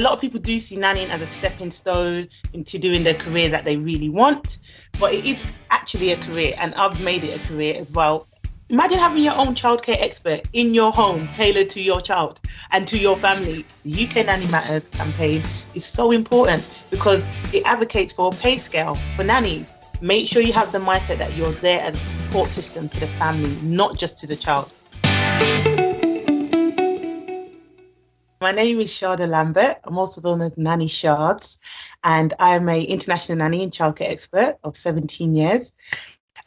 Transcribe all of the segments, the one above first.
lot of people do see nannying as a stepping stone into doing the career that they really want, but it is actually a career, and I've made it a career as well. Imagine having your own childcare expert in your home, tailored to your child and to your family. The UK Nanny Matters campaign is so important because it advocates for a pay scale for nannies. Make sure you have the mindset that you're there as a support system to the family, not just to the child. My name is Sharda Lambert. I'm also known as Nanny Shards, and I'm a international nanny and childcare expert of 17 years.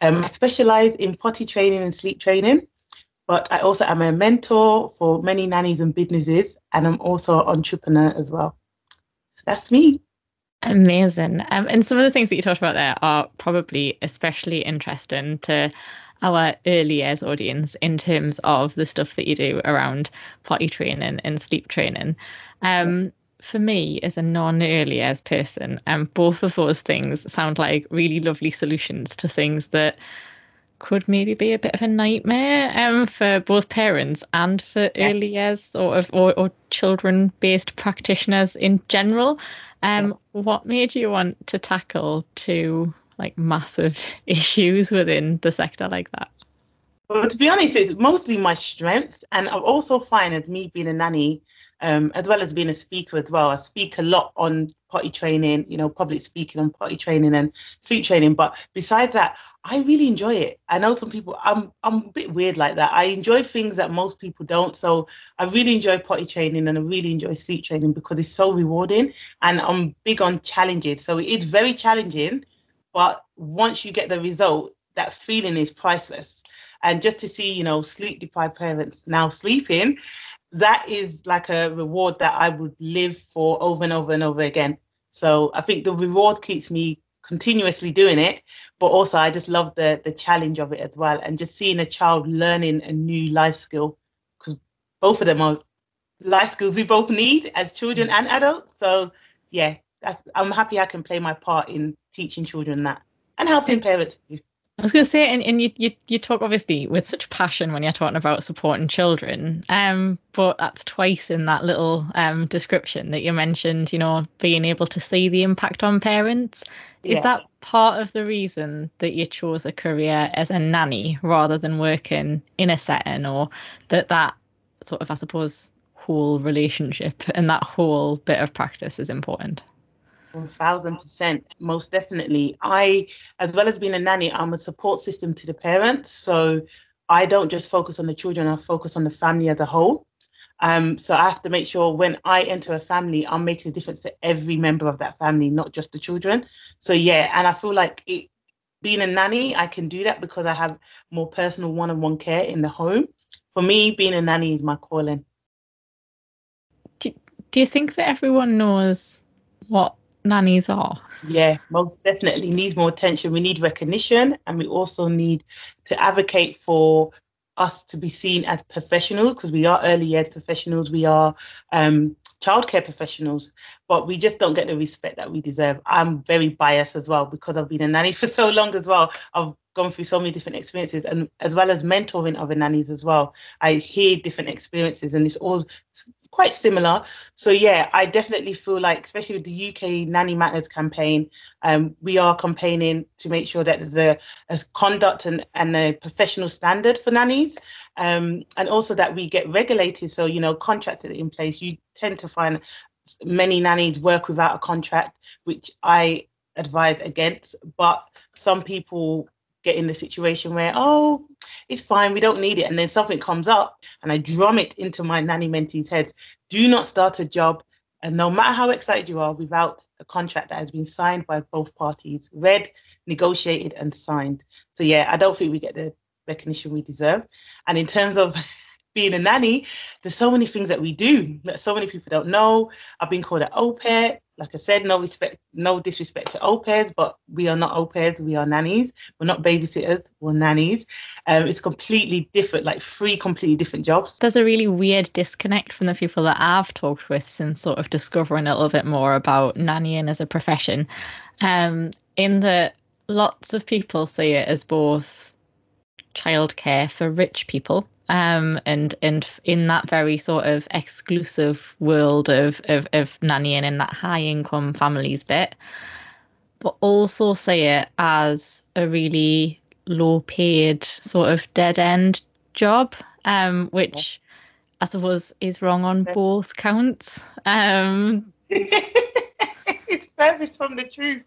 Um, I specialize in potty training and sleep training, but I also am a mentor for many nannies and businesses, and I'm also an entrepreneur as well. So that's me. Amazing. Um, and some of the things that you talked about there are probably especially interesting to our early years audience in terms of the stuff that you do around potty training and sleep training. Um, for me, as a non-early years person, um, both of those things sound like really lovely solutions to things that could maybe be a bit of a nightmare um, for both parents and for yeah. early years sort of or, or children based practitioners in general. Um, what made you want to tackle two like massive issues within the sector like that? Well, to be honest, it's mostly my strengths. And I've also as me being a nanny, um, as well as being a speaker as well, I speak a lot on potty training, you know, public speaking on potty training and sleep training. But besides that, I really enjoy it. I know some people, I'm I'm a bit weird like that. I enjoy things that most people don't. So I really enjoy potty training and I really enjoy sleep training because it's so rewarding and I'm big on challenges. So it is very challenging, but once you get the result, that feeling is priceless. And just to see, you know, sleep deprived parents now sleeping, that is like a reward that I would live for over and over and over again. So I think the reward keeps me continuously doing it, but also I just love the the challenge of it as well, and just seeing a child learning a new life skill because both of them are life skills we both need as children mm. and adults. So yeah, that's I'm happy I can play my part in teaching children that and helping parents too. I was going to say, and, and you, you you talk obviously with such passion when you're talking about supporting children, um, but that's twice in that little um description that you mentioned. You know, being able to see the impact on parents. Is yeah. that part of the reason that you chose a career as a nanny rather than working in a setting, or that that sort of, I suppose, whole relationship and that whole bit of practice is important? One thousand percent, most definitely. I, as well as being a nanny, I'm a support system to the parents. So I don't just focus on the children; I focus on the family as a whole. Um, so I have to make sure when I enter a family, I'm making a difference to every member of that family, not just the children. So yeah, and I feel like it, being a nanny, I can do that because I have more personal one-on-one care in the home. For me, being a nanny is my calling. Do, do you think that everyone knows what nannies are. Yeah, most definitely needs more attention. We need recognition and we also need to advocate for us to be seen as professionals because we are early years professionals, we are um, childcare professionals, but we just don't get the respect that we deserve. I'm very biased as well because I've been a nanny for so long as well. I've gone through so many different experiences and as well as mentoring other nannies as well. I hear different experiences and it's all quite similar. So yeah, I definitely feel like, especially with the UK Nanny Matters campaign, um, we are campaigning to make sure that there's a, a conduct and, and a professional standard for nannies. Um, and also that we get regulated. So, you know, contracts are in place. You tend to find many nannies work without a contract, which I advise against. But some people get in the situation where, oh, it's fine, we don't need it. And then something comes up and I drum it into my nanny mentees' heads. Do not start a job. And no matter how excited you are, without a contract that has been signed by both parties, read, negotiated, and signed. So, yeah, I don't think we get the recognition we deserve. And in terms of being a nanny, there's so many things that we do that so many people don't know. I've been called an au pair. Like I said, no respect, no disrespect to au pairs, but we are not au pairs. We are nannies. We're not babysitters. We're nannies. Um, it's completely different, like three completely different jobs. There's a really weird disconnect from the people that I've talked with since sort of discovering a little bit more about nannying as a profession. Um, in that lots of people see it as both childcare for rich people um, and and in that very sort of exclusive world of, of of nannying in that high income families bit, but also see it as a really low paid sort of dead end job, um, which I suppose is wrong on both counts. Um, it's furthest from the truth.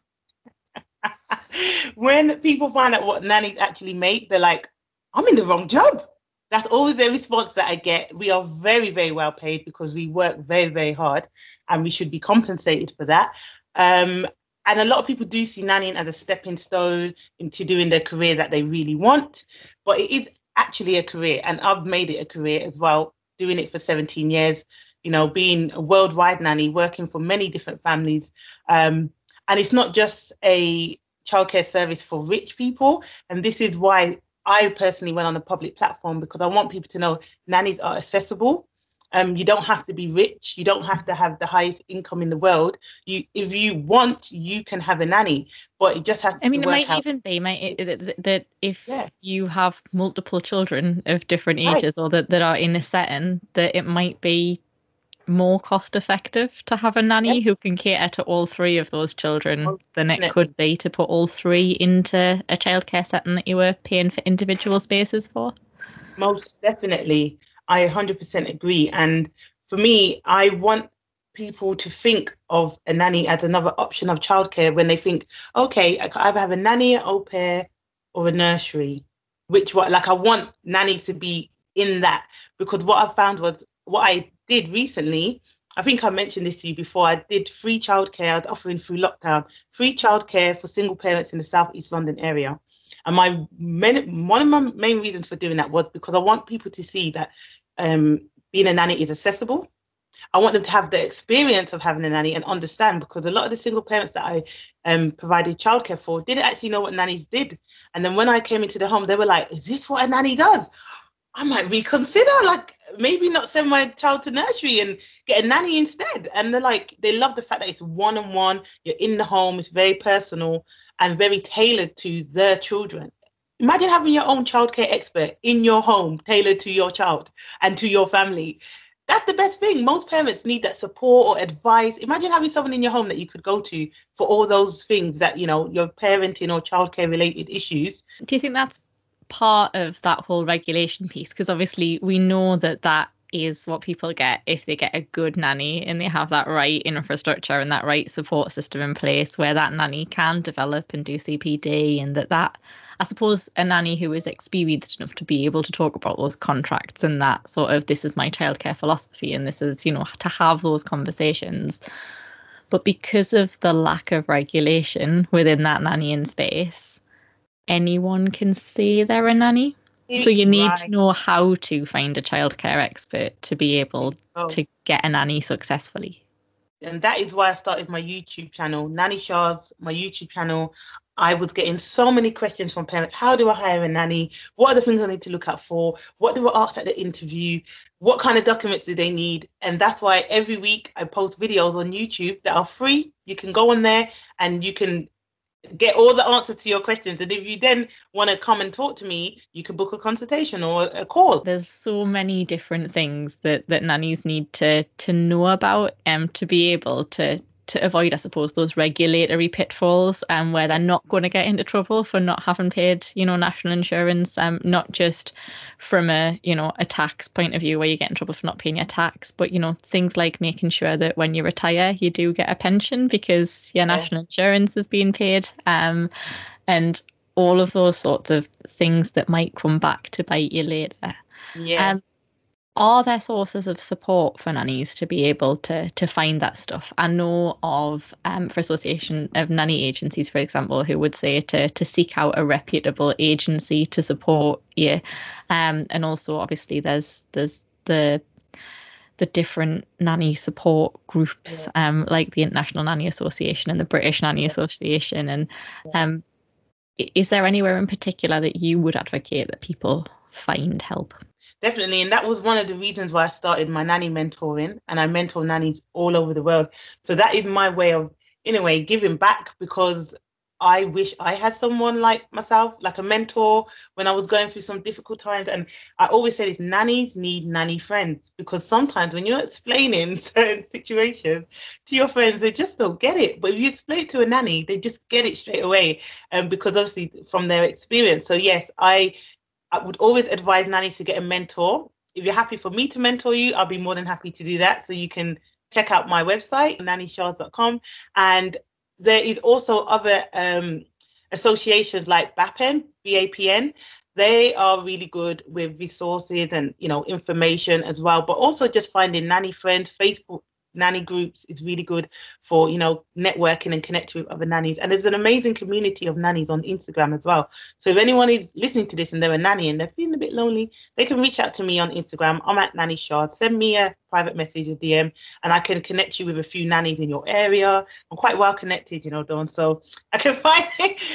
when people find out what nannies actually make, they're like, I'm in the wrong job. That's always the response that I get. We are very, very well paid because we work very, very hard and we should be compensated for that. Um, and a lot of people do see nannying as a stepping stone into doing their career that they really want, but it is actually a career. And I've made it a career as well, doing it for 17 years, you know, being a worldwide nanny, working for many different families. Um, and it's not just a childcare service for rich people. And this is why I personally went on a public platform because I want people to know nannies are accessible. Um, you don't have to be rich. You don't have to have the highest income in the world. You, if you want, you can have a nanny, but it just has. I mean, it might out. even be might that if yeah. you have multiple children of different ages right. or that, that are in a setting, that it might be more cost effective to have a nanny yep. who can cater to all three of those children than it could be to put all three into a childcare setting that you were paying for individual spaces for. Most definitely. I 100% agree. And for me, I want people to think of a nanny as another option of childcare when they think, okay, I either have a nanny, an au pair, or a nursery. Which what like I want nannies to be in that because what I found was what I did recently, I think I mentioned this to you before. I did free childcare. I was offering through lockdown free childcare for single parents in the South East London area. And my main, one of my main reasons for doing that was because I want people to see that um, being a nanny is accessible. I want them to have the experience of having a nanny and understand because a lot of the single parents that I um, provided childcare for didn't actually know what nannies did. And then when I came into the home, they were like, "Is this what a nanny does?" I might reconsider, like maybe not send my child to nursery and get a nanny instead. And they're like, they love the fact that it's one on one, you're in the home, it's very personal and very tailored to their children. Imagine having your own childcare expert in your home, tailored to your child and to your family. That's the best thing. Most parents need that support or advice. Imagine having someone in your home that you could go to for all those things that, you know, your parenting or childcare related issues. Do you think that's part of that whole regulation piece because obviously we know that that is what people get if they get a good nanny and they have that right infrastructure and that right support system in place where that nanny can develop and do CPD and that that I suppose a nanny who is experienced enough to be able to talk about those contracts and that sort of this is my childcare philosophy and this is you know to have those conversations. But because of the lack of regulation within that nanny nannying space anyone can say they're a nanny. So you need right. to know how to find a childcare expert to be able oh. to get a nanny successfully. And that is why I started my YouTube channel, Nanny Shards, my YouTube channel. I was getting so many questions from parents. How do I hire a nanny? What are the things I need to look out for? What do I ask at the interview? What kind of documents do they need? And that's why every week I post videos on YouTube that are free. You can go on there and you can get all the answers to your questions. And if you then want to come and talk to me, you can book a consultation or a call. There's so many different things that that nannies need to to know about um, to be able to to avoid, I suppose, those regulatory pitfalls and um, where they're not going to get into trouble for not having paid, you know, national insurance, um, not just from a, you know, a tax point of view where you get in trouble for not paying your tax, but, you know, things like making sure that when you retire, you do get a pension because your yeah. national insurance is being paid. Um, and all of those sorts of things that might come back to bite you later. Yeah. Um, are there sources of support for nannies to be able to to find that stuff? I know of um, for Association of Nanny Agencies, for example, who would say to to seek out a reputable agency to support you, um, and also obviously there's there's the the different nanny support groups, um, like the International Nanny Association and the British Nanny Association, and um, is there anywhere in particular that you would advocate that people find help? Definitely. And that was one of the reasons why I started my nanny mentoring and I mentor nannies all over the world. So that is my way of, in a way, giving back because I wish I had someone like myself, like a mentor when I was going through some difficult times. And I always say this nannies need nanny friends because sometimes when you're explaining certain situations to your friends, they just don't get it. But if you explain it to a nanny, they just get it straight away. And um, because obviously from their experience. So yes, I I would always advise nannies to get a mentor. If you're happy for me to mentor you, I'll be more than happy to do that. So you can check out my website, nannyshards.com. And there is also other um, associations like BAPN, BAPN. They are really good with resources and you know information as well, but also just finding nanny friends. Facebook nanny groups is really good for you know networking and connecting with other nannies. And there's an amazing community of nannies on instagram as well. So if anyone is listening to this and they're a nanny and they're feeling a bit lonely they can reach out to me on instagram. I'm at nanny shard. Send me a private message or dm and i can connect you with a few nannies in your area. I'm quite well connected you know dawn. So i can find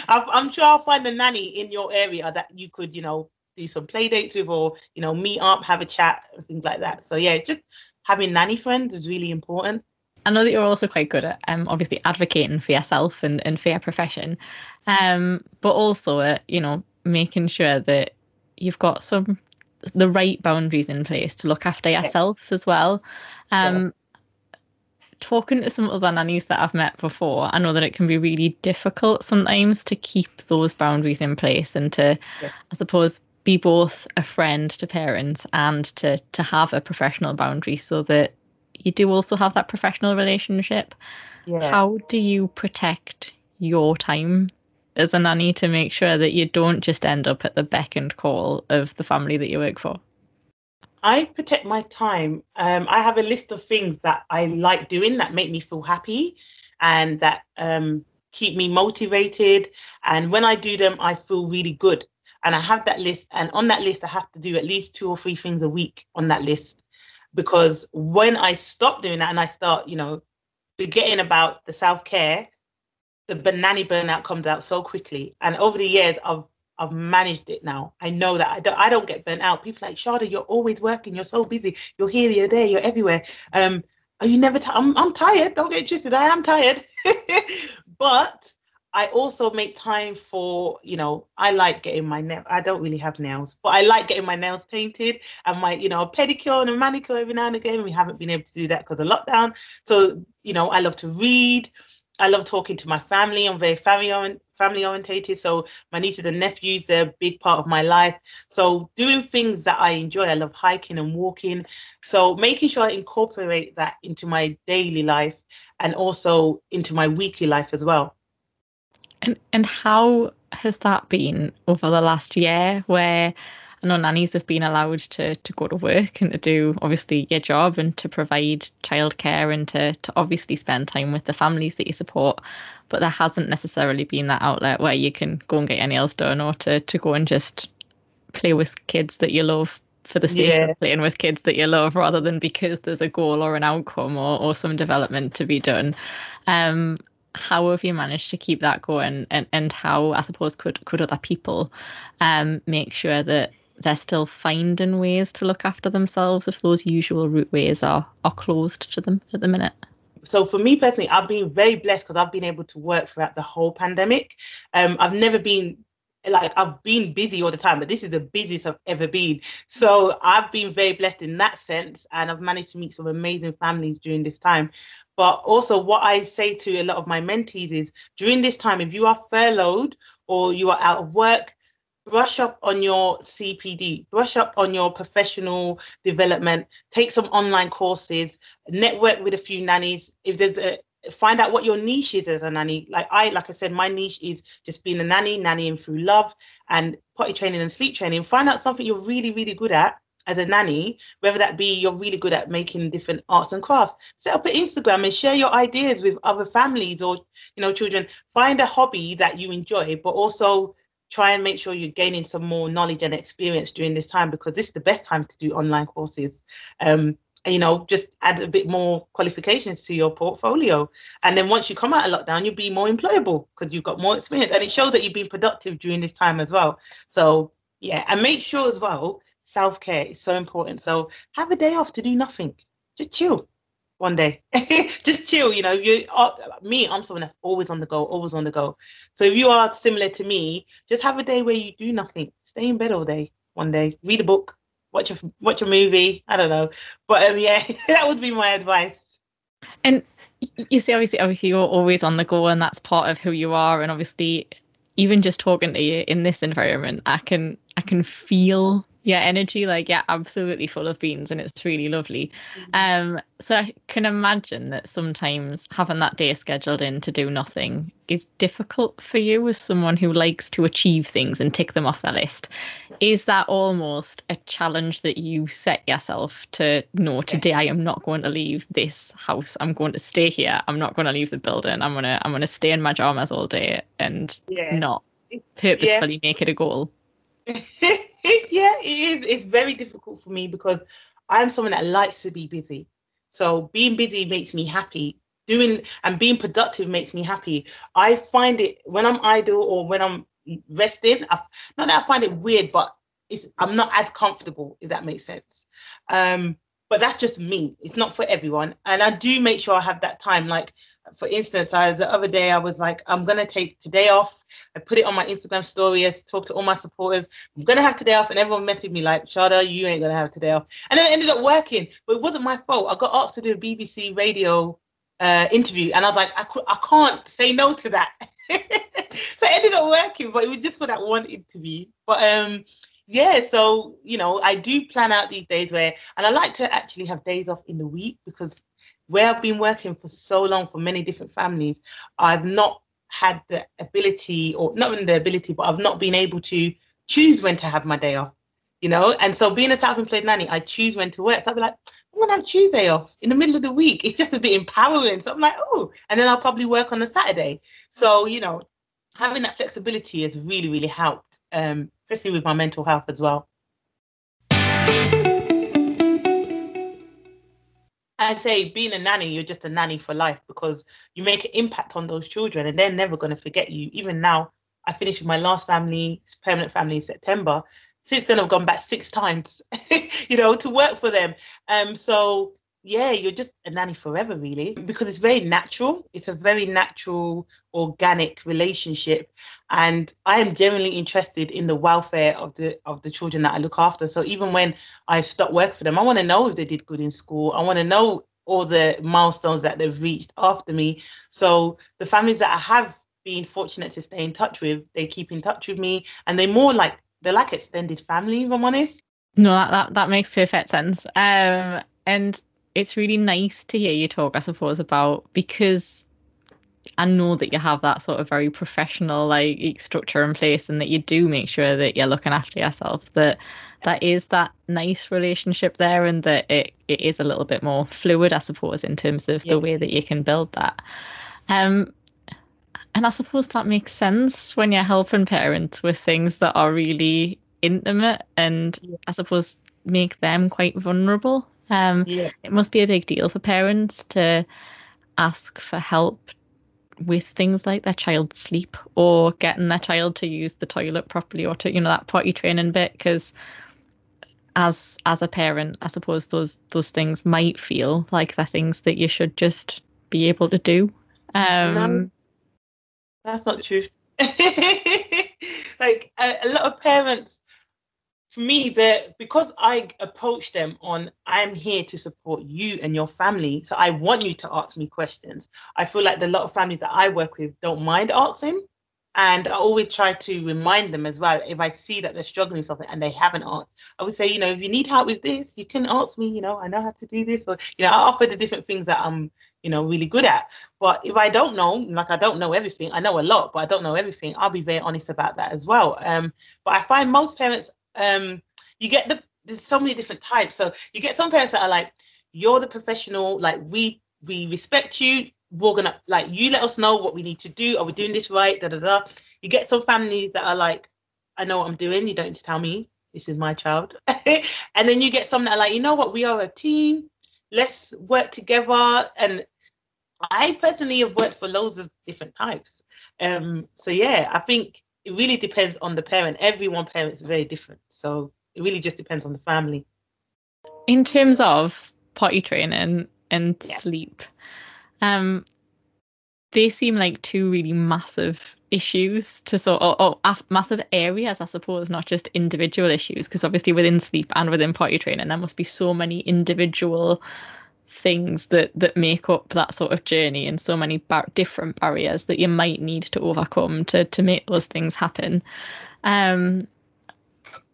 i'm sure i'll find a nanny in your area that you could you know do some play dates with or you know meet up have a chat and things like that. So yeah it's just having nanny friends is really important. I know that you're also quite good at um, obviously advocating for yourself and, and for your profession, um, but also at, you know, making sure that you've got some the right boundaries in place to look after yourself yeah. as well. Um, sure. Talking to some other nannies that I've met before, I know that it can be really difficult sometimes to keep those boundaries in place and to, yeah. I suppose, be both a friend to parents and to to have a professional boundary so that you do also have that professional relationship. Yeah. How do you protect your time as a nanny to make sure that you don't just end up at the beck and call of the family that you work for? I protect my time. Um, I have a list of things that I like doing that make me feel happy and that um, keep me motivated. And when I do them, I feel really good and I have that list. And on that list, I have to do at least two or three things a week on that list. Because when I stop doing that and I start, you know, forgetting about the self care, the banana burnout comes out so quickly. And over the years, I've I've managed it now. I know that I don't I don't get burnt out. People like Shada, you're always working. You're so busy. You're here, you're there, you're everywhere. Um, are you never? i I'm I'm tired. Don't get twisted. I am tired. but I also make time for, you know, I like getting my nail. I don't really have nails, but I like getting my nails painted and my, you know, pedicure and a manicure every now and again. We haven't been able to do that because of lockdown. So, you know, I love to read. I love talking to my family. I'm very family family orientated. So my nieces and nephews, they're a big part of my life. So doing things that I enjoy. I love hiking and walking. So making sure I incorporate that into my daily life and also into my weekly life as well. And and how has that been over the last year where I know nannies have been allowed to to go to work and to do obviously your job and to provide childcare and to to obviously spend time with the families that you support, but there hasn't necessarily been that outlet where you can go and get your nails done or to to go and just play with kids that you love for the sake yeah. of playing with kids that you love rather than because there's a goal or an outcome or, or some development to be done. Um, how have you managed to keep that going and, and how i suppose could could other people um make sure that they're still finding ways to look after themselves if those usual route ways are are closed to them at the minute so for me personally i've been very blessed because i've been able to work throughout the whole pandemic um i've never been like I've been busy all the time, but this is the busiest I've ever been. So I've been very blessed in that sense, and I've managed to meet some amazing families during this time. But also, what I say to a lot of my mentees is during this time, if you are furloughed or you are out of work, brush up on your CPD, brush up on your professional development, take some online courses, network with a few nannies. If there's a find out what your niche is as a nanny. Like I, like I said, my niche is just being a nanny, nannying through love and potty training and sleep training. Find out something you're really, really good at as a nanny, whether that be you're really good at making different arts and crafts, set up an Instagram and share your ideas with other families or you know children. Find a hobby that you enjoy, but also try and make sure you're gaining some more knowledge and experience during this time because this is the best time to do online courses. Um, and, you know, just add a bit more qualifications to your portfolio. And then once you come out of lockdown, you'll be more employable because you've got more experience. And it shows that you've been productive during this time as well. So yeah, and make sure as well self care is so important. So have a day off to do nothing, just chill. one day. just chill, you know. You are me, I'm someone that's always on the go, always on the go. So if you are similar to me, just have a day where you do nothing. Stay in bed all day, one day, read a book, watch a watch a movie. I don't know. But um yeah, that would be my advice. And you see, obviously, obviously, you're always on the go, and that's part of who you are. And obviously, even just talking to you in this environment, I can I can feel yeah energy like yeah absolutely full of beans and it's really lovely. Mm-hmm. um so i can imagine that sometimes having that day scheduled in to do nothing is difficult for you as someone who likes to achieve things and tick them off the list. Is that almost a challenge that you set yourself to no today i am not going to leave this house. I'm going to stay here. I'm not going to leave the building. I'm going to i'm going to stay in my pajamas all day and yeah. not purposefully yeah. make it a goal yeah, it is. It's very difficult for me because I'm someone that likes to be busy. So being busy makes me happy. Doing and being productive makes me happy. I find it when I'm idle or when I'm resting. I, not that I find it weird, but it's I'm not as comfortable. If that makes sense. Um, but that's just me. It's not for everyone. And I do make sure I have that time. Like for instance, I the other day I was like, I'm gonna take today off. I put it on my Instagram story as talk to all my supporters. I'm gonna have today off, and everyone messaged me like, Shada, you ain't gonna have today off. And then it ended up working, but it wasn't my fault. I got asked to do a BBC radio uh, interview, and I was like, I, I can't say no to that. so it ended up working, but it was just for that one interview. But um, yeah, so you know, I do plan out these days where, and I like to actually have days off in the week because where I've been working for so long for many different families, I've not had the ability, or not even the ability, but I've not been able to choose when to have my day off. You know, and so being a self-employed nanny, I choose when to work. So I'll be like, I'm gonna have Tuesday off in the middle of the week. It's just a bit empowering. So I'm like, oh, and then I'll probably work on a Saturday. So you know, having that flexibility has really, really helped, um, especially with my mental health as well. I say being a nanny, you're just a nanny for life because you make an impact on those children and they're never going to forget you. Even now, I finished my last family, permanent family in September. Since then, I've gone back six times, you know, to work for them. Um, so yeah, you're just a nanny forever, really, because it's very natural. It's a very natural, organic relationship, and I am genuinely interested in the welfare of the of the children that I look after. So even when I stop work for them, I want to know if they did good in school. I want to know all the milestones that they've reached after me. So the families that I have been fortunate to stay in touch with, they keep in touch with me, and they're more like they're like extended family. If I'm honest. No, that that, that makes perfect sense. Um, and it's really nice to hear you talk, I suppose, about because I know that you have that sort of very professional like structure in place and that you do make sure that you're looking after yourself, that that is that nice relationship there and that it, it is a little bit more fluid, I suppose, in terms of yeah. the way that you can build that. Um and I suppose that makes sense when you're helping parents with things that are really intimate and yeah. I suppose make them quite vulnerable um, yeah. It must be a big deal for parents to ask for help with things like their child's sleep or getting their child to use the toilet properly or to you know that potty training bit because as as a parent i suppose those those things might feel like the things that you should just be able to do um no, that's not true like a, a lot of parents for me, that because I approach them on, I'm here to support you and your family. So I want you to ask me questions. I feel like the lot of families that I work with don't mind asking. And I always try to remind them as well if I see that they're struggling with something and they haven't asked. I would say, you know, if you need help with this, you can ask me, you know, I know how to do this. Or, you know, I offer the different things that I'm, you know, really good at. But if I don't know, like I don't know everything, I know a lot, but I don't know everything, I'll be very honest about that as well. Um, but I find most parents um, you get the there's so many different types. So you get some parents that are like, you're the professional, like we we respect you. We're gonna like you let us know what we need to do. Are we doing this right? Da da da. You get some families that are like, I know what I'm doing. You don't need to tell me. This is my child. and then you get some that are like, you know what? We are a team. Let's work together. And I personally have worked for loads of different types. Um, so yeah, I think it really depends on the parent. Every one parent is very different. So it really just depends on the family. In terms of potty training, and yeah. sleep. Um, they seem like two really massive issues to sort of or, or massive areas, I suppose, not just individual issues, because obviously within sleep and within potty training, there must be so many individual things that that make up that sort of journey and so many bar- different barriers that you might need to overcome to to make those things happen. Um,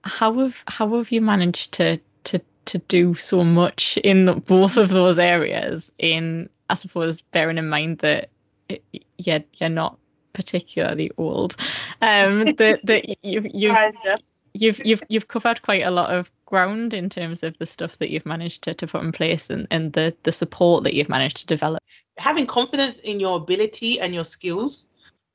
how have how have you managed to to to do so much in both of those areas? In I suppose bearing in mind that it, you're you're not particularly old. Um, that that you've you've, you've you've you've covered quite a lot of ground in terms of the stuff that you've managed to, to put in place and, and the the support that you've managed to develop. Having confidence in your ability and your skills.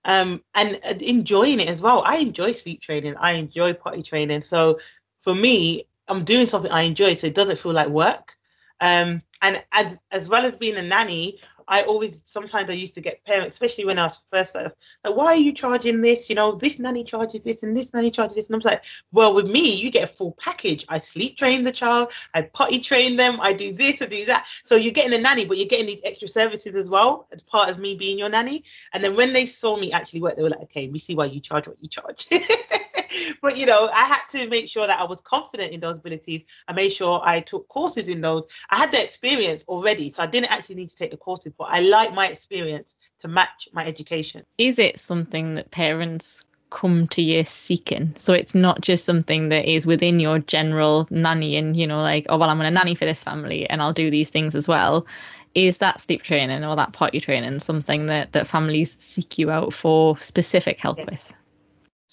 Um, and enjoying it as well. I enjoy sleep training. I enjoy potty training. So for me, I'm doing something I enjoy, so it doesn't feel like work. Um, and as as well as being a nanny, I always sometimes I used to get parents, especially when I was first like, why are you charging this? You know, this nanny charges this and this nanny charges this. And I was like, well, with me, you get a full package. I sleep train the child, I potty train them, I do this, I do that. So you're getting a nanny, but you're getting these extra services as well as part of me being your nanny. And then when they saw me actually work, they were like, okay, we see why you charge what you charge. but you know, I had to make sure that I was confident in those abilities. I made sure I took courses in those. I had the experience already, so I didn't actually need to take the courses, but I like my experience to match my education. Is it something that parents come to you seeking. So it's not just something that is within your general nannying, you know, like, oh, well, I'm going to nanny for this family and I'll do these things as well. Is that sleep training or that potty training something that, that families seek you out for specific help yeah. with?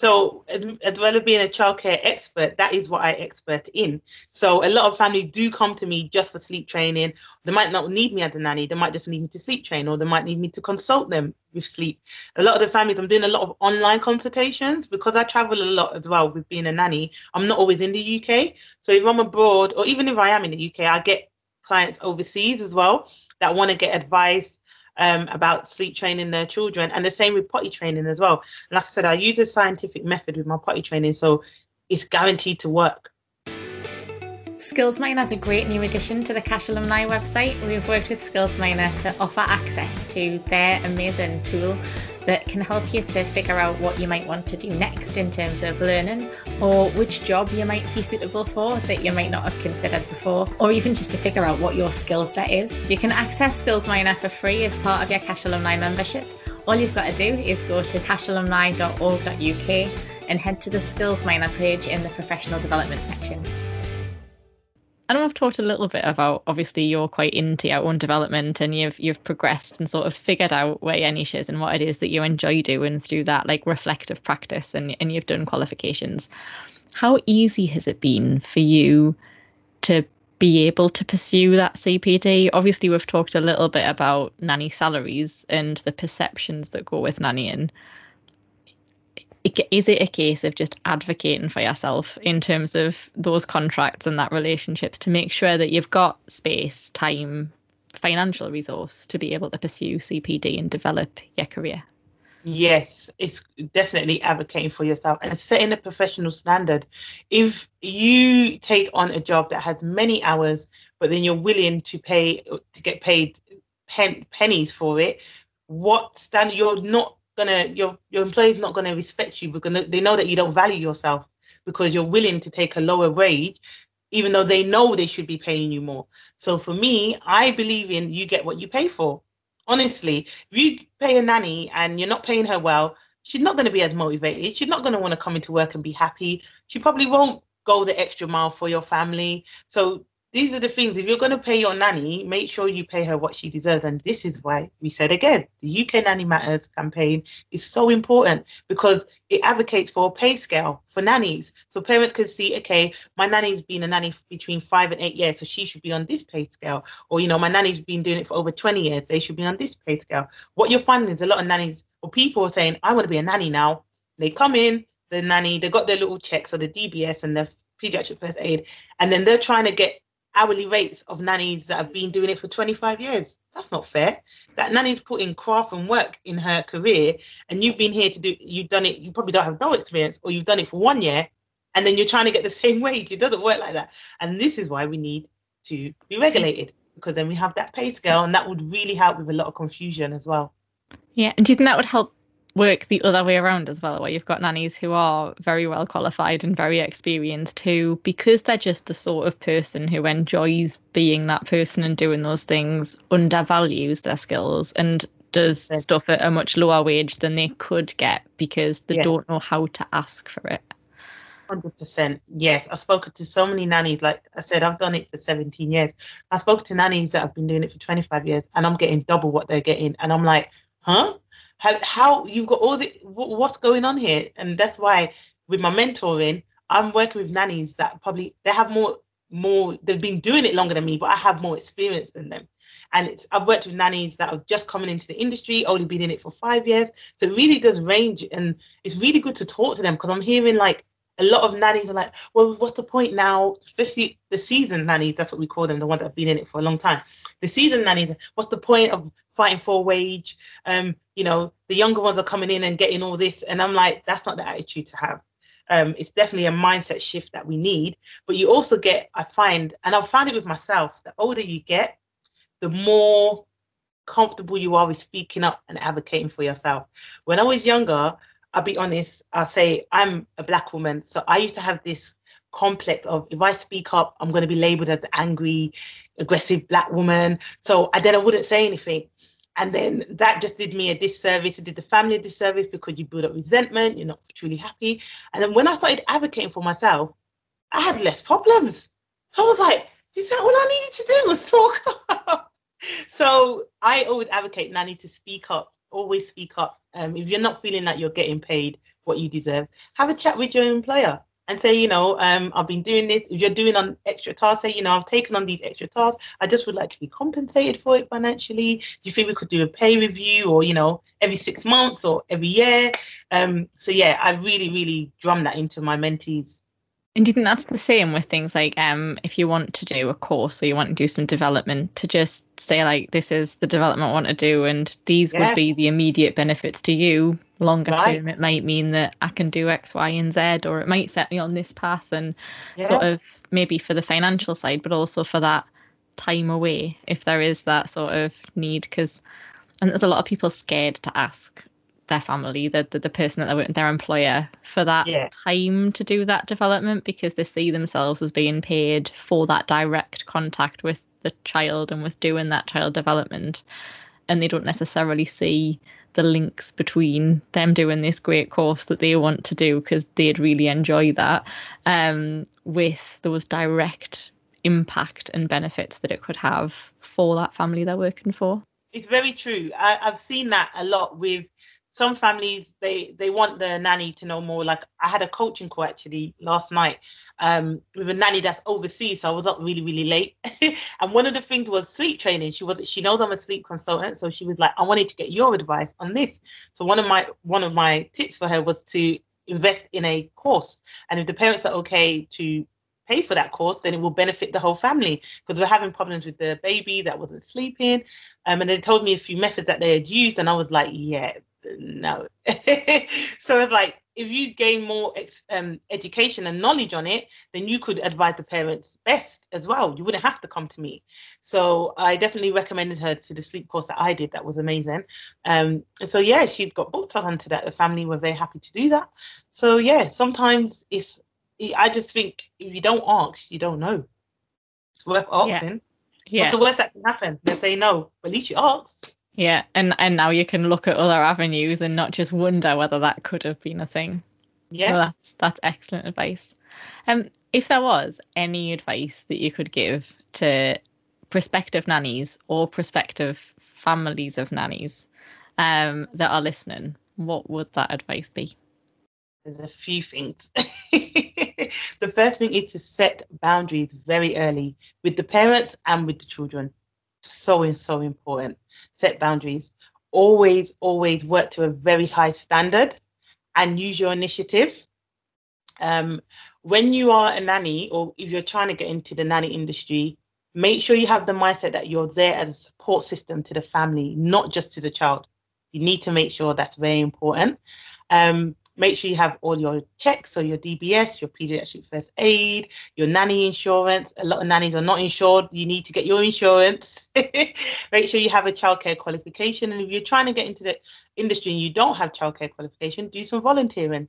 So, as well as being a childcare expert, that is what I expert in. So, a lot of families do come to me just for sleep training. They might not need me as a nanny. They might just need me to sleep train, or they might need me to consult them with sleep. A lot of the families, I'm doing a lot of online consultations because I travel a lot as well with being a nanny. I'm not always in the UK. So, if I'm abroad, or even if I am in the UK, I get clients overseas as well that want to get advice um, about sleep training their children, and the same with potty training as well. Like I said, I use a scientific method with my potty training, so it's guaranteed to work. SkillsMiner is a great new addition to the CACHE Alumni website. We've worked with SkillsMiner to offer access to their amazing tool that can help you to figure out what you might want to do next in terms of learning or which job you might be suitable for that you might not have considered before, or even just to figure out what your skill set is. You can access SkillsMiner for free as part of your CACHE Alumni membership. All you've got to do is go to cachealumni.org.uk and head to the SkillsMiner page in the professional development section. I know I've talked a little bit about obviously you're quite into your own development and you've you've progressed and sort of figured out where your niche is and what it is that you enjoy doing through that like reflective practice and, and you've done qualifications. How easy has it been for you to be able to pursue that CPD? Obviously, we've talked a little bit about nanny salaries and the perceptions that go with nannying is it a case of just advocating for yourself in terms of those contracts and that relationships to make sure that you've got space, time, financial resource to be able to pursue CPD and develop your career? Yes, it's definitely advocating for yourself and setting a professional standard. If you take on a job that has many hours, but then you're willing to pay to get paid pen, pennies for it, what standard you're not gonna your your employer's not gonna respect you. Because they know that you don't value yourself because you're willing to take a lower wage even though they know they should be paying you more. So for me i believe in you get what you pay for. Honestly if you pay a nanny and you're not paying her well she's not going to be as motivated. She's not going to want to come into work and be happy. She probably won't go the extra mile for your family. So these are the things. If you're going to pay your nanny, make sure you pay her what she deserves. And this is why we said again, the UK Nanny Matters campaign is so important because it advocates for a pay scale for nannies. So parents can see, okay, my nanny's been a nanny between five and eight years, so she should be on this pay scale. Or, you know, my nanny's been doing it for over 20 years, they should be on this pay scale. What you're finding is a lot of nannies or people are saying, I want to be a nanny now. They come in, the nanny, they got their little checks or the DBS and the pediatric first aid, and then they're trying to get hourly rates of nannies that have been doing it for 25 years. That's not fair. That nanny's put in craft and work in her career, and you've been here to do, you've done it, you probably don't have no experience, or you've done it for one year, and then you're trying to get the same wage. It doesn't work like that. And this is why we need to be regulated. because then we have that pay scale and that would really help with a lot of confusion as well. Yeah, and do you think that would help work the other way around as well, where you've got nannies who are very well qualified and very experienced who, because they're just the sort of person who enjoys being that person and doing those things, undervalues their skills and does stuff at a much lower wage than they could get because they yeah. don't know how to ask for it. 100% yes i've spoken to so many nannies like i said i've done it for 17 years i spoke to nannies that have been doing it for 25 years and i'm getting double what they're getting and i'm like huh how, how you've got all the what's going on here? And that's why with my mentoring i'm working with nannies that probably they have more more they've been doing it longer than me but i have more experience than them. And it's i've worked with nannies that are just coming into the industry only been in it for five years. So it really does range and it's really good to talk to them because i'm hearing like a lot of nannies are like, well, what's the point now? Especially the seasoned nannies, that's what we call them, the ones that have been in it for a long time. The seasoned nannies, what's the point of fighting for a wage? Um, you know, the younger ones are coming in and getting all this. And I'm like, that's not the attitude to have. Um, it's definitely a mindset shift that we need. But you also get, I find, and I've found it with myself, the older you get, the more comfortable you are with speaking up and advocating for yourself. When I was younger, I'll be honest, I'll say I'm a black woman. So I used to have this complex of if I speak up, I'm going to be labeled as angry, aggressive black woman. So I, then I wouldn't say anything. And then that just did me a disservice. It did the family a disservice because you build up resentment, you're not truly happy. And then when I started advocating for myself, I had less problems. So I was like, is that all I needed to do was talk so I always advocate and I need to speak up always speak up. Um, if you're not feeling that you're getting paid what you deserve, have a chat with your employer and say, you know, um, I've been doing this. If you're doing on extra tasks, say, you know, I've taken on these extra tasks. I just would like to be compensated for it financially. Do you think we could do a pay review or, you know, every six months or every year? Um, so yeah, I really, really drum that into my mentees and you think that's the same with things like um, if you want to do a course or you want to do some development, to just say like this is the development I want to do, and these yeah. would be the immediate benefits to you. Longer right. term, it might mean that I can do X, Y, and Z, or it might set me on this path, and yeah. sort of maybe for the financial side, but also for that time away if there is that sort of need. Because and there's a lot of people scared to ask their family, the, the, the person that they're their employer, for that yeah. time to do that development because they see themselves as being paid for that direct contact with the child and with doing that child development. And they don't necessarily see the links between them doing this great course that they want to do because they'd really enjoy that um, with those direct impact and benefits that it could have for that family they're working for. It's very true. I, have seen that a lot with some families they they want the nanny to know more. Like i had a coaching call actually last night um, with a nanny that's overseas so i was up really really late. And one of the things was sleep training. She was she knows i'm a sleep consultant so she was like i wanted to get your advice on this. So one of my one of my tips for her was to invest in a course. And if the parents are okay to pay for that course, then it will benefit the whole family because we're having problems with the baby that wasn't sleeping. Um, and they told me a few methods that they had used, and I was like, yeah, no. so it's like if you gain more um, education and knowledge on it, then you could advise the parents best as well. You wouldn't have to come to me. So I definitely recommended her to the sleep course that I did. That was amazing. Um, so yeah, she got booked onto that. The family were very happy to do that. So yeah, sometimes it's. I just think if you don't ask, you don't know. It's worth asking. Yeah. yeah. What's the worst that can happen? They say no. But at least you asked. Yeah, and and now you can look at other avenues and not just wonder whether that could have been a thing. Yeah, so that's that's excellent advice. Um, if there was any advice that you could give to prospective nannies or prospective families of nannies um, that are listening, what would that advice be? There's a few things. the first thing is to set boundaries very early with the parents and with the children so so important. Set boundaries. Always, always work to a very high standard and use your initiative. Um, when you are a nanny or if you're trying to get into the nanny industry, make sure you have the mindset that you're there as a support system to the family, not just to the child. You need to make sure that's very important. Um, make sure you have all your checks, so your DBS, your pediatric first aid, your nanny insurance. A lot of nannies are not insured. You need to get your insurance. make sure you have a childcare qualification. And if you're trying to get into the industry and you don't have childcare qualification, do some volunteering.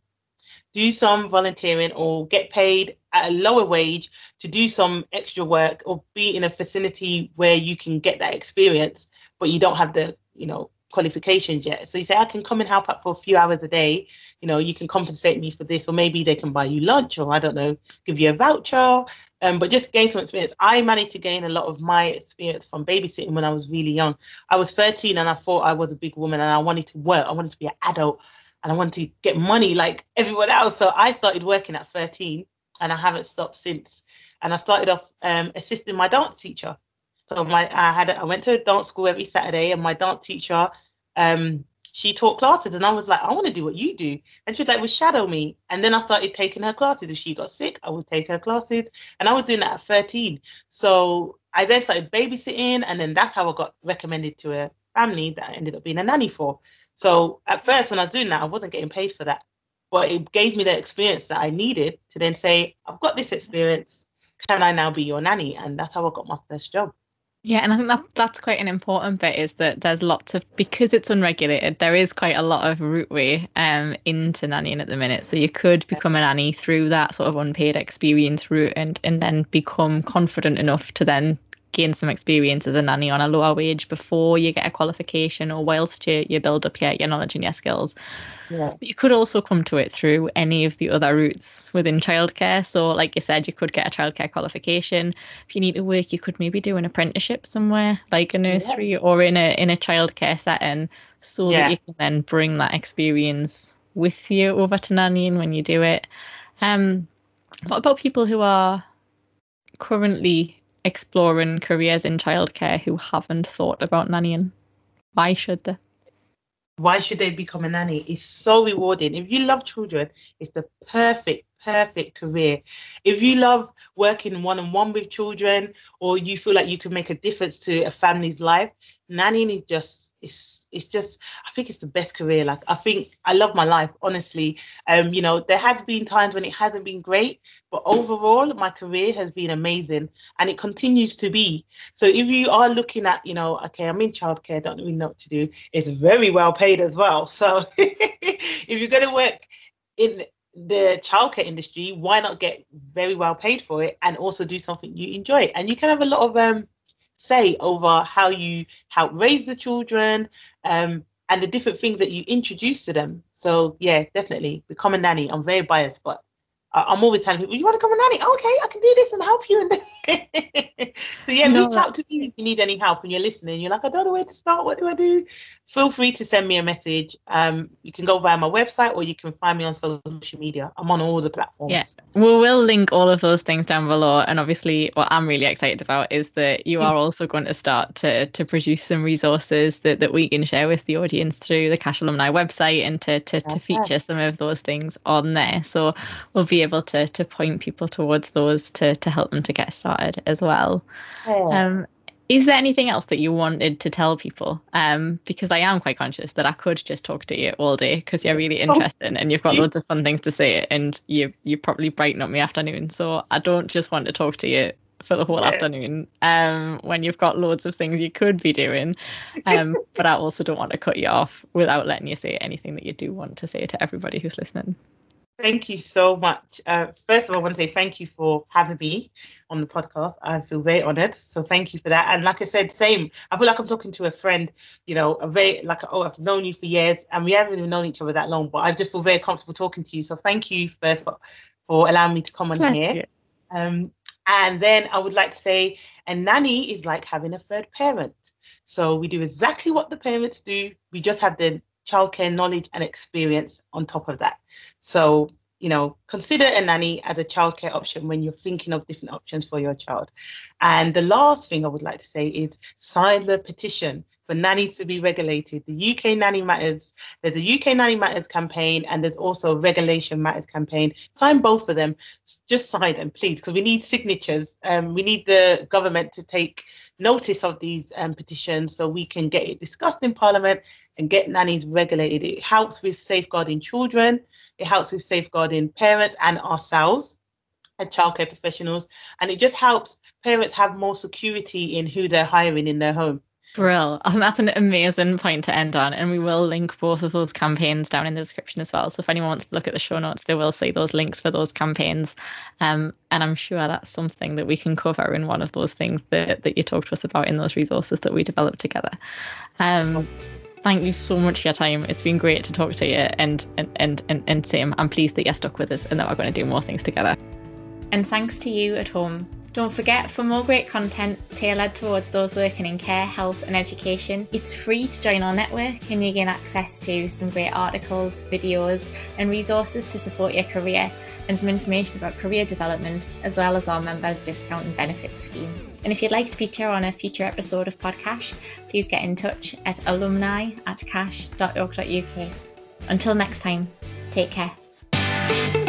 Do some volunteering or get paid at a lower wage to do some extra work or be in a facility where you can get that experience, but you don't have the, you know, qualifications yet. So you say, I can come and help out for a few hours a day. You know, you can compensate me for this, or maybe they can buy you lunch, or I don't know, give you a voucher. Um, but just gain some experience. I managed to gain a lot of my experience from babysitting when I was really young. I was 13 and I thought I was a big woman and I wanted to work. I wanted to be an adult and I wanted to get money like everyone else. So I started working at 13 and I haven't stopped since. And I started off um, assisting my dance teacher. So my I had I went to a dance school every Saturday, and my dance teacher, um, she taught classes, and I was like, I want to do what you do, and she was like, "Well, shadow me." And then I started taking her classes. If she got sick, I would take her classes, and I was doing that at 13. So I then started babysitting, and then that's how I got recommended to a family that I ended up being a nanny for. So at first, when I was doing that, I wasn't getting paid for that, but it gave me the experience that I needed to then say, I've got this experience. Can I now be your nanny? And that's how I got my first job. Yeah, and I think that that's quite an important bit is that there's lots of because it's unregulated, there is quite a lot of rootway um into nannying at the minute. So you could become a nanny through that sort of unpaid experience route and and then become confident enough to then gain some experience as a nanny on a lower wage before you get a qualification or whilst you, you build up your, your knowledge and your skills. Yeah. But you could also come to it through any of the other routes within childcare. So, like you said, you could get a childcare qualification. If you need to work, you could maybe do an apprenticeship somewhere, like a nursery yeah. or in a in a childcare setting, so yeah. that you can then bring that experience with you over to nannying when you do it. Um, what about people who are currently exploring careers in childcare who haven't thought about nannying? Why should they? Why should they become a nanny? It's so rewarding. If you love children, it's the perfect, perfect career. If you love working one on one with children or you feel like you can make a difference to a family's life, nannying is just it's it's just I think it's the best career. Like I think I love my life, honestly. Um, you know, there has been times when it hasn't been great, but overall my career has been amazing and it continues to be. So if you are looking at, you know, okay, I'm in childcare, don't really know what to do, it's very well paid as well. So if you're gonna work in the childcare industry, why not get very well paid for it and also do something you enjoy? And you can have a lot of um say over how you help raise the children um, and the different things that you introduce to them. So yeah, definitely become a nanny. I'm very biased, but I'm always telling people, you want to come a nanny? Okay, I can do this and help you. so yeah, no. reach out to me if you need any help and you're listening. You're like, I don't know where to start. What do I do? Feel free to send me a message. Um, you can go via my website or you can find me on social media. I'm on all the platforms. Yeah, we will link all of those things down below. And obviously, what I'm really excited about is that you are also going to start to to produce some resources that, that we can share with the audience through the CACHE Alumni website and to to, to feature some of those things on there. So we'll be able to to point people towards those to to help them to get started as well. Um, is there anything else that you wanted to tell people? Um, because I am quite conscious that I could just talk to you all day because you're really oh, interesting and you've got loads of fun things to say and you you probably brighten up my afternoon. So I don't just want to talk to you for the whole yeah. afternoon um, when you've got loads of things you could be doing. Um, but I also don't want to cut you off without letting you say anything that you do want to say to everybody who's listening. Thank you so much. Uh, first of all, I want to say thank you for having me on the podcast. I feel very honored. So thank you for that. And like I said, same. I feel like I'm talking to a friend, you know, a very like oh, I've known you for years and we haven't even known each other that long, but I just feel very comfortable talking to you. So thank you first for, for allowing me to come on thank here. Um, and then I would like to say a nanny is like having a third parent. So we do exactly what the parents do. We just have the childcare knowledge and experience on top of that. So, you know, consider a nanny as a childcare option when you're thinking of different options for your child. And the last thing I would like to say is sign the petition for nannies to be regulated. The UK Nanny Matters, there's a UK Nanny Matters campaign and there's also a Regulation Matters campaign. Sign both of them. Just sign them, please, because we need signatures. Um, we need the government to take notice of these um, petitions so we can get it discussed in Parliament and get nannies regulated. It helps with safeguarding children, it helps with safeguarding parents and ourselves as childcare professionals, and it just helps parents have more security in who they're hiring in their home. Brill. And that's an amazing point to end on. And we will link both of those campaigns down in the description as well. So if anyone wants to look at the show notes, they will see those links for those campaigns. Um, and I'm sure that's something that we can cover in one of those things that, that you talked to us about in those resources that we developed together. Um, thank you so much for your time. It's been great to talk to you and and and and, and Sam. I'm pleased that you're stuck with us and that we're going to do more things together. And thanks to you at home don't forget, for more great content tailored towards those working in care, health, and education, it's free to join our network and you gain access to some great articles, videos, and resources to support your career and some information about career development, as well as our members' discount and benefits scheme. And if you'd like to feature on a future episode of Podcash, please get in touch at alumni at cache.org.uk. Until next time, take care.